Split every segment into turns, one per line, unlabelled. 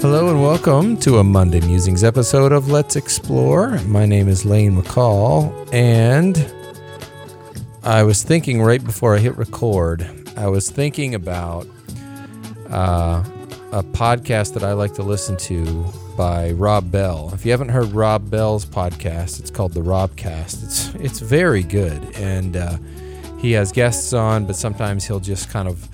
Hello and welcome to a Monday Musings episode of Let's Explore. My name is Lane McCall, and I was thinking right before I hit record, I was thinking about uh, a podcast that I like to listen to by Rob Bell. If you haven't heard Rob Bell's podcast, it's called the Robcast. It's it's very good, and uh, he has guests on, but sometimes he'll just kind of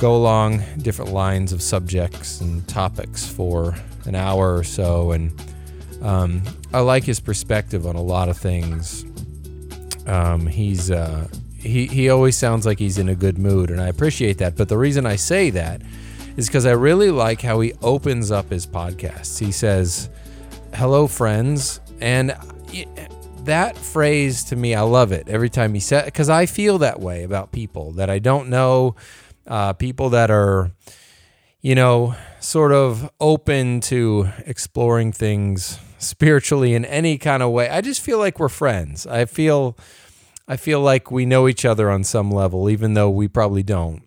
go along different lines of subjects and topics for an hour or so. And um, I like his perspective on a lot of things. Um, he's uh, he he always sounds like he's in a good mood, and I appreciate that. But the reason I say that is because I really like how he opens up his podcasts. He says, "Hello, friends," and that phrase to me, I love it every time he said because I feel that way about people that I don't know uh, people that are, you know, sort of open to exploring things spiritually in any kind of way. I just feel like we're friends. I feel, I feel like we know each other on some level, even though we probably don't.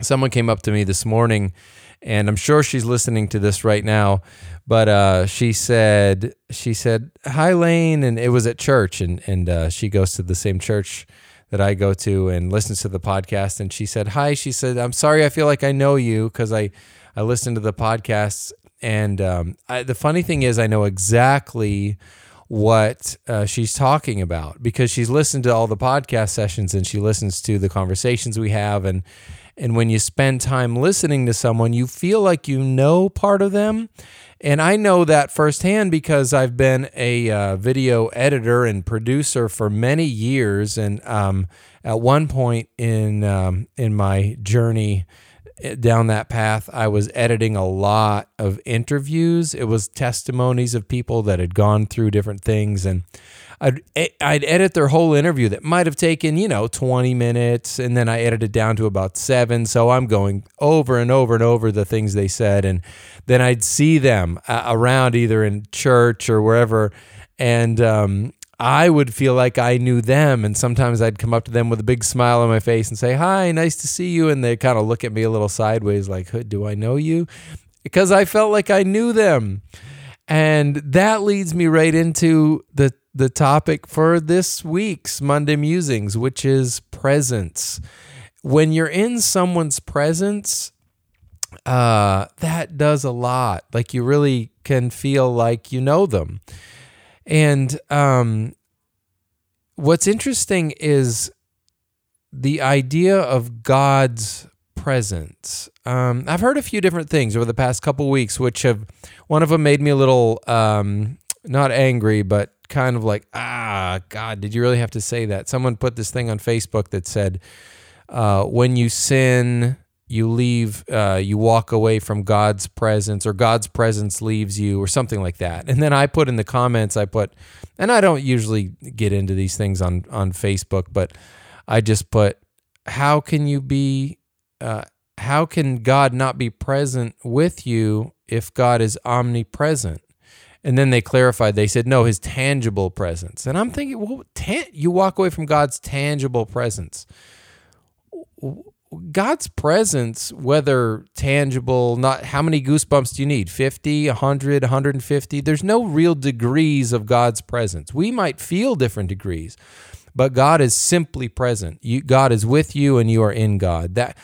Someone came up to me this morning, and I'm sure she's listening to this right now. But uh, she said, she said, "Hi, Lane," and it was at church, and and uh, she goes to the same church that I go to and listens to the podcast. And she said, Hi. She said, I'm sorry, I feel like I know you because I, I listen to the podcasts. And um, I, the funny thing is, I know exactly what uh, she's talking about because she's listened to all the podcast sessions and she listens to the conversations we have. And, and when you spend time listening to someone, you feel like you know part of them and I know that firsthand because I've been a uh, video editor and producer for many years. And um, at one point in um, in my journey down that path, I was editing a lot of interviews. It was testimonies of people that had gone through different things, and I'd I'd edit their whole interview that might have taken you know 20 minutes, and then I edited down to about seven. So I'm going over and over and over the things they said, and then I'd see them uh, around either in church or wherever, and um, I would feel like I knew them, and sometimes I'd come up to them with a big smile on my face and say, "Hi, nice to see you," and they kind of look at me a little sideways, like, "Do I know you?" Because I felt like I knew them. And that leads me right into the the topic for this week's Monday Musings, which is presence. When you're in someone's presence, uh, that does a lot. Like you really can feel like you know them. And um, what's interesting is the idea of God's presence. Um, I've heard a few different things over the past couple weeks, which have one of them made me a little um, not angry, but kind of like, ah, God, did you really have to say that? Someone put this thing on Facebook that said, uh, when you sin, you leave, uh, you walk away from God's presence, or God's presence leaves you, or something like that. And then I put in the comments, I put, and I don't usually get into these things on on Facebook, but I just put, how can you be, uh, how can God not be present with you if God is omnipresent? And then they clarified, they said, no, his tangible presence. And I'm thinking, well, you walk away from God's tangible presence. God's presence, whether tangible, not how many goosebumps do you need? 50, 100, 150? There's no real degrees of God's presence. We might feel different degrees, but God is simply present. You, God is with you and you are in God. That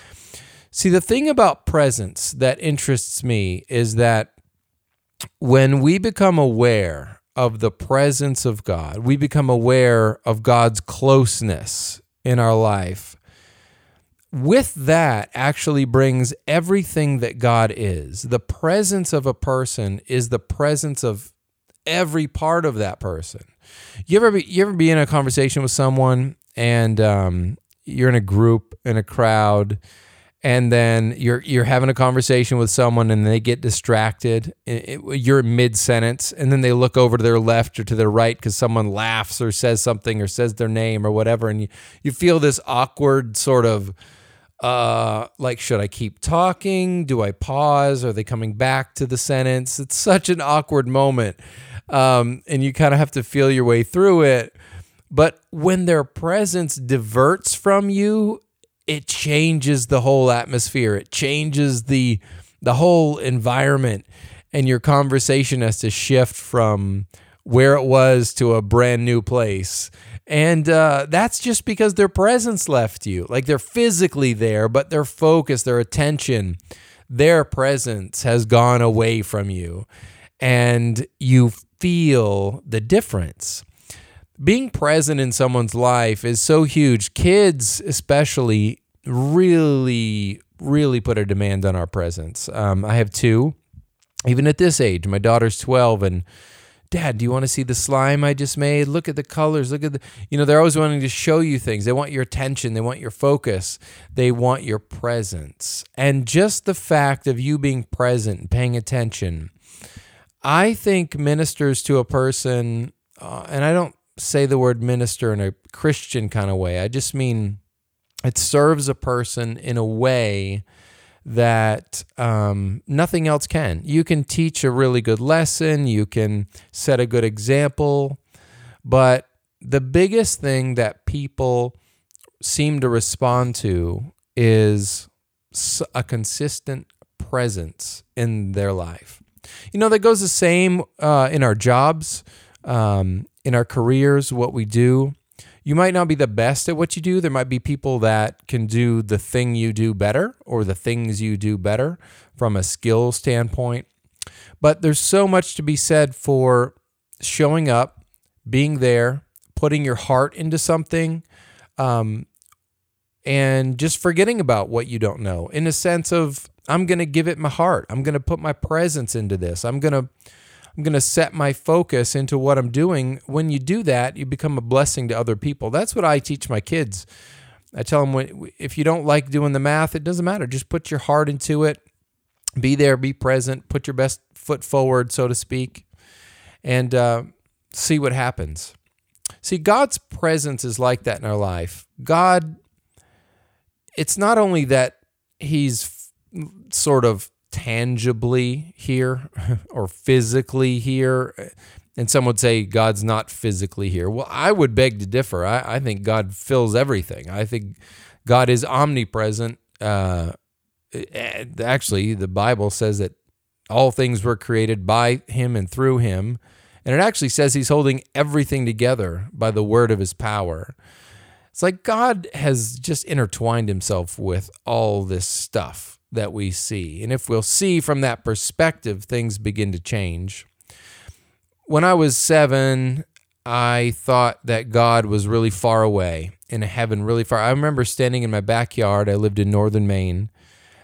See, the thing about presence that interests me is that when we become aware of the presence of God, we become aware of God's closeness in our life. With that, actually brings everything that God is. The presence of a person is the presence of every part of that person. You ever be, you ever be in a conversation with someone and um, you're in a group in a crowd and then you're you're having a conversation with someone and they get distracted you're mid sentence and then they look over to their left or to their right because someone laughs or says something or says their name or whatever and you, you feel this awkward sort of uh like should i keep talking? Do i pause? Are they coming back to the sentence? It's such an awkward moment. Um and you kind of have to feel your way through it. But when their presence diverts from you it changes the whole atmosphere. It changes the the whole environment. And your conversation has to shift from where it was to a brand new place. And uh, that's just because their presence left you. Like they're physically there, but their focus, their attention, their presence has gone away from you. And you feel the difference. Being present in someone's life is so huge. Kids, especially, really, really put a demand on our presence. Um, I have two, even at this age. My daughter's 12, and Dad, do you want to see the slime I just made? Look at the colors. Look at the, you know, they're always wanting to show you things. They want your attention. They want your focus. They want your presence. And just the fact of you being present paying attention, I think ministers to a person, uh, and I don't say the word minister in a Christian kind of way. I just mean it serves a person in a way that um, nothing else can. You can teach a really good lesson, you can set a good example, but the biggest thing that people seem to respond to is a consistent presence in their life. You know, that goes the same uh, in our jobs, um, in our careers, what we do you might not be the best at what you do. There might be people that can do the thing you do better or the things you do better from a skill standpoint. But there's so much to be said for showing up, being there, putting your heart into something, um, and just forgetting about what you don't know in a sense of, I'm going to give it my heart. I'm going to put my presence into this. I'm going to I'm going to set my focus into what I'm doing. When you do that, you become a blessing to other people. That's what I teach my kids. I tell them if you don't like doing the math, it doesn't matter. Just put your heart into it. Be there, be present, put your best foot forward, so to speak, and uh, see what happens. See, God's presence is like that in our life. God, it's not only that He's sort of tangibly here or physically here. And some would say God's not physically here. Well, I would beg to differ. I, I think God fills everything. I think God is omnipresent. Uh, actually, the Bible says that all things were created by him and through him. And it actually says he's holding everything together by the word of his power. It's like God has just intertwined himself with all this stuff that we see. And if we'll see from that perspective, things begin to change. When I was seven, I thought that God was really far away in a heaven, really far. I remember standing in my backyard. I lived in northern Maine,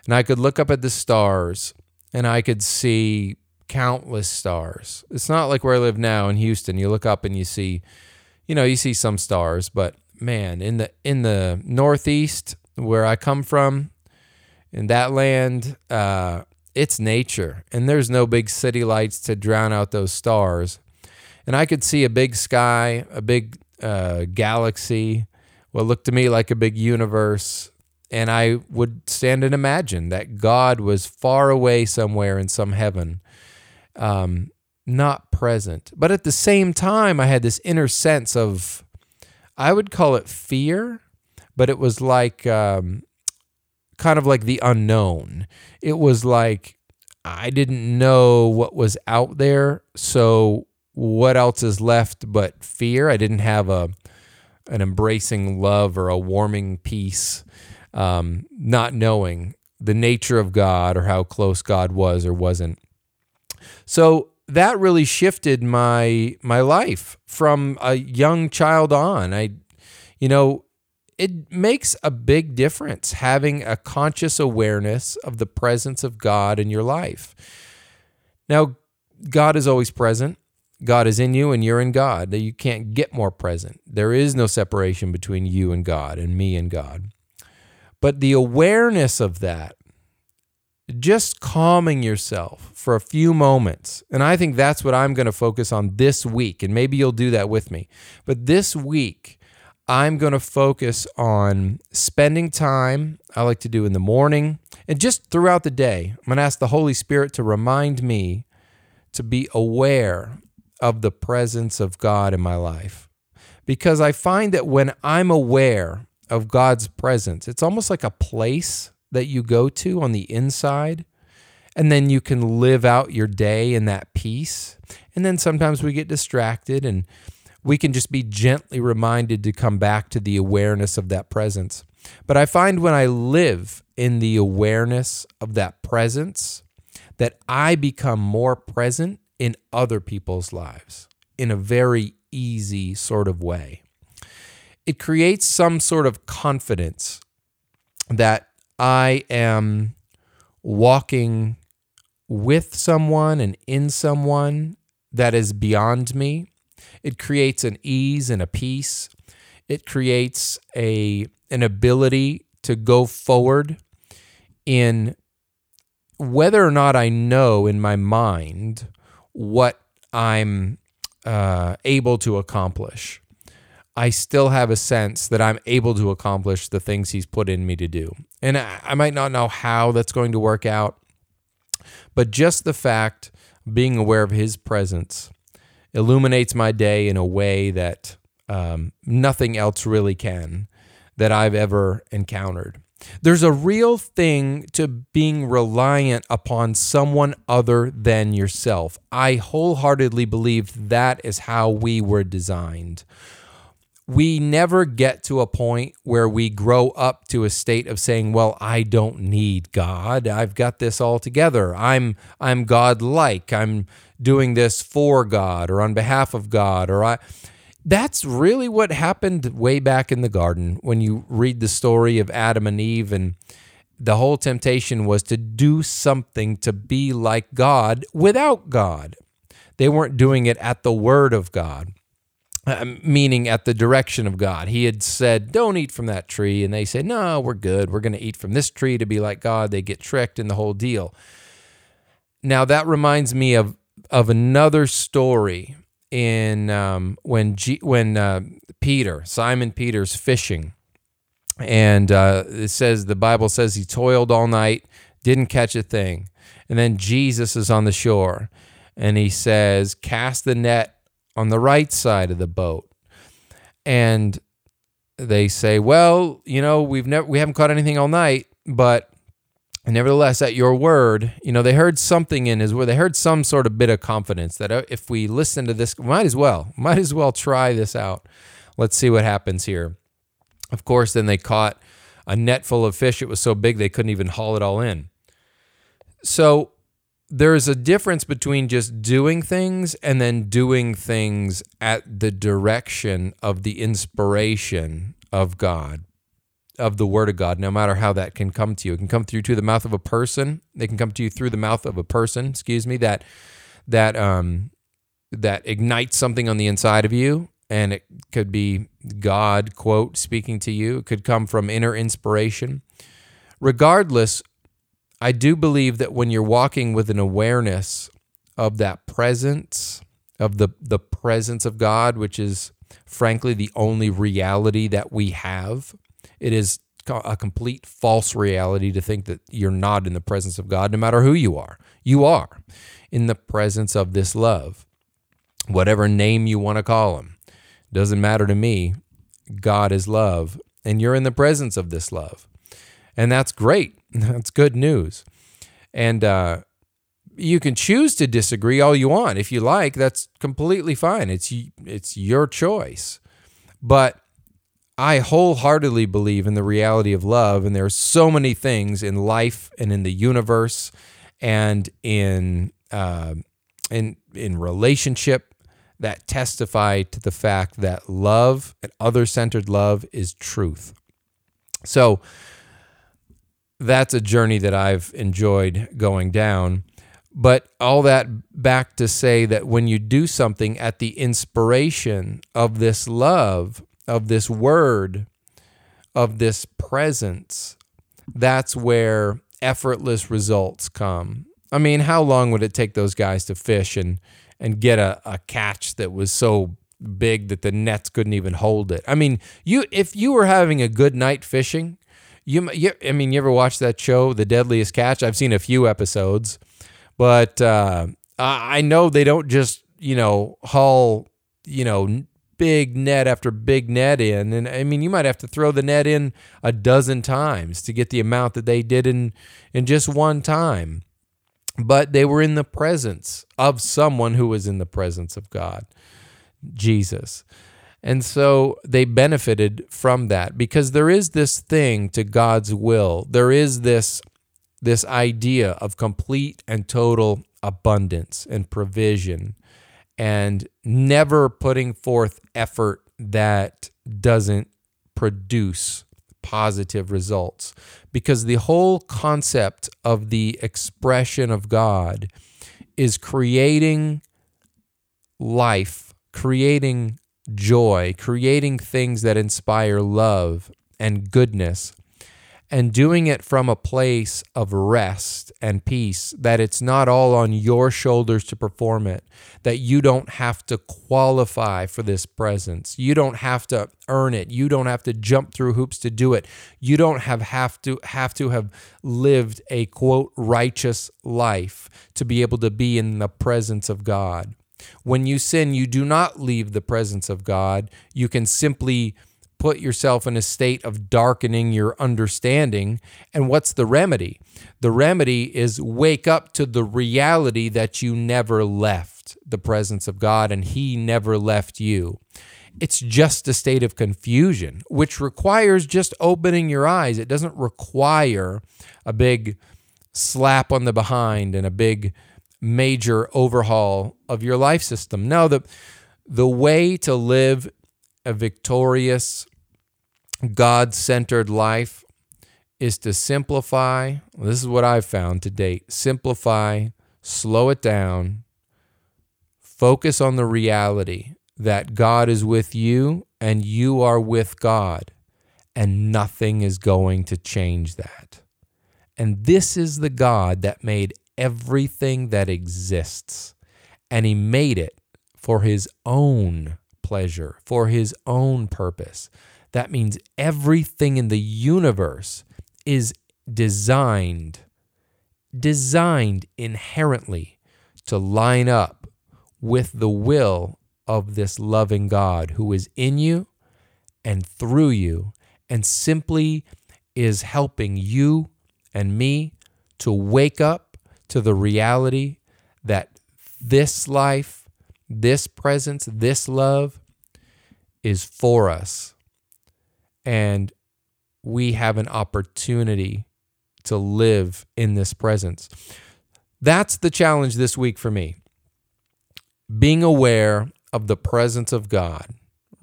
and I could look up at the stars and I could see countless stars. It's not like where I live now in Houston. You look up and you see, you know, you see some stars, but man, in the in the northeast where I come from, in that land, uh, it's nature, and there's no big city lights to drown out those stars. And I could see a big sky, a big uh, galaxy, what looked to me like a big universe. And I would stand and imagine that God was far away somewhere in some heaven, um, not present. But at the same time, I had this inner sense of, I would call it fear, but it was like um, kind of like the unknown. It was like I didn't know what was out there, so what else is left but fear? I didn't have a an embracing love or a warming peace, um, not knowing the nature of God or how close God was or wasn't. So that really shifted my my life from a young child on. I, you know, it makes a big difference having a conscious awareness of the presence of God in your life. Now, God is always present. God is in you and you're in God. You can't get more present. There is no separation between you and God and me and God. But the awareness of that, just calming yourself for a few moments, and I think that's what I'm going to focus on this week, and maybe you'll do that with me. But this week, I'm going to focus on spending time I like to do in the morning and just throughout the day. I'm going to ask the Holy Spirit to remind me to be aware of the presence of God in my life. Because I find that when I'm aware of God's presence, it's almost like a place that you go to on the inside And then you can live out your day in that peace. And then sometimes we get distracted and we can just be gently reminded to come back to the awareness of that presence. But I find when I live in the awareness of that presence, that I become more present in other people's lives in a very easy sort of way. It creates some sort of confidence that I am walking with someone and in someone that is beyond me. It creates an ease and a peace. It creates a an ability to go forward in whether or not I know in my mind what I'm uh, able to accomplish. I still have a sense that I'm able to accomplish the things he's put in me to do. And I, I might not know how that's going to work out, but just the fact being aware of his presence illuminates my day in a way that um, nothing else really can that I've ever encountered. There's a real thing to being reliant upon someone other than yourself. I wholeheartedly believe that is how we were designed. We never get to a point where we grow up to a state of saying, "Well, I don't need God. I've got this all together. I'm I'm God-like. I'm doing this for God or on behalf of God or I that's really what happened way back in the garden when you read the story of Adam and Eve and the whole temptation was to do something to be like God without God. They weren't doing it at the word of God, uh, meaning at the direction of God. He had said, Don't eat from that tree. And they say, No, we're good. We're going to eat from this tree to be like God. They get tricked in the whole deal. Now, that reminds me of, of another story in um, when G, when uh, Peter Simon Peter's fishing, and uh, it says the Bible says he toiled all night, didn't catch a thing, and then Jesus is on the shore, and he says, "Cast the net on the right side of the boat," and they say, "Well, you know, we've never we haven't caught anything all night, but nevertheless, at your word, you know, they heard something in his word. They heard some sort of bit of confidence that uh, if we listen to this, might as well, might as well try this out. Let's see what happens here. Of course, then they caught a net full of fish. It was so big they couldn't even haul it all in. So there's a difference between just doing things and then doing things at the direction of the inspiration of God of the word of God, no matter how that can come to you. It can come through to the mouth of a person. They can come to you through the mouth of a person, excuse me, that that um that ignites something on the inside of you. And it could be God, quote, speaking to you. It could come from inner inspiration. Regardless, I do believe that when you're walking with an awareness of that presence, of the, the presence of God, which is frankly the only reality that we have, it is a complete false reality to think that you're not in the presence of God, no matter who you are. You are in the presence of this love, whatever name you want to call him. Doesn't matter to me. God is love, and you're in the presence of this love. And that's great. That's good news. And uh, you can choose to disagree all you want. If you like, that's completely fine. It's, it's your choice. But I wholeheartedly believe in the reality of love, and there are so many things in life and in the universe and in uh, in in relationship that testify to the fact that love and other-centered love is truth. So that's a journey that I've enjoyed going down. But all that back to say that when you do something at the inspiration of this love, of this word, of this presence, that's where effortless results come. I mean, how long would it take those guys to fish and and get a, a catch that was so big that the nets couldn't even hold it? I mean, you if you were having a good night fishing, you, you I mean, you ever watch that show, The Deadliest Catch? I've seen a few episodes, but uh, I know they don't just you know haul you know big net after big net in. And I mean, you might have to throw the net in a dozen times to get the amount that they did in, in just one time. but they were in the presence of someone who was in the presence of God, Jesus. And so they benefited from that because there is this thing to God's will. There is this this idea of complete and total abundance and provision and never putting forth effort that doesn't produce positive results because the whole concept of the expression of God is creating life, creating joy, creating things that inspire love and goodness, and doing it from a place of rest and peace, that it's not all on your shoulders to perform it, that you don't have to qualify for this presence. You don't have to earn it. You don't have to jump through hoops to do it. You don't have, have to have to have lived a quote righteous life to be able to be in the presence of God. When you sin, you do not leave the presence of God. You can simply put yourself in a state of darkening your understanding. And what's the remedy? The remedy is wake up to the reality that you never left the presence of God and He never left you. It's just a state of confusion, which requires just opening your eyes. It doesn't require a big slap on the behind and a big major overhaul of your life system. No, the the way to live a victorious, God centered life is to simplify. This is what I've found to date simplify, slow it down, focus on the reality that God is with you and you are with God, and nothing is going to change that. And this is the God that made everything that exists. And he made it for his own pleasure, for his own purpose. That means everything in the universe is designed, designed inherently to line up with the will of this loving God who is in you and through you and simply is helping you and me to wake up to the reality that this life, this presence, this love is for us. And we have an opportunity to live in this presence. That's the challenge this week for me. Being aware of the presence of God,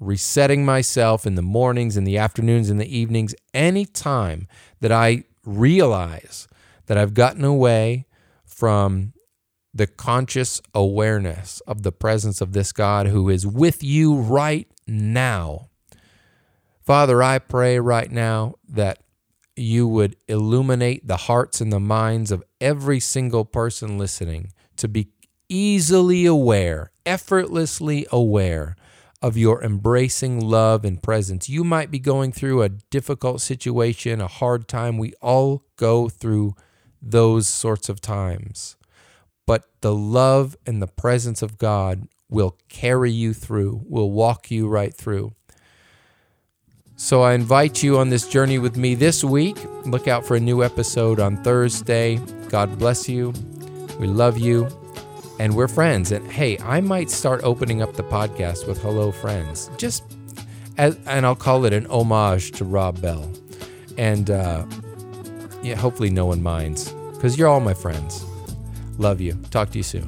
resetting myself in the mornings, in the afternoons, in the evenings, anytime that I realize that I've gotten away from the conscious awareness of the presence of this God who is with you right now. Father, I pray right now that you would illuminate the hearts and the minds of every single person listening to be easily aware, effortlessly aware of your embracing love and presence. You might be going through a difficult situation, a hard time. We all go through those sorts of times. But the love and the presence of God will carry you through, will walk you right through. So I invite you on this journey with me this week. Look out for a new episode on Thursday. God bless you. We love you. And we're friends. And hey, I might start opening up the podcast with Hello Friends. Just as, and I'll call it an homage to Rob Bell. And uh, yeah, hopefully no one minds because you're all my friends. Love you. Talk to you soon.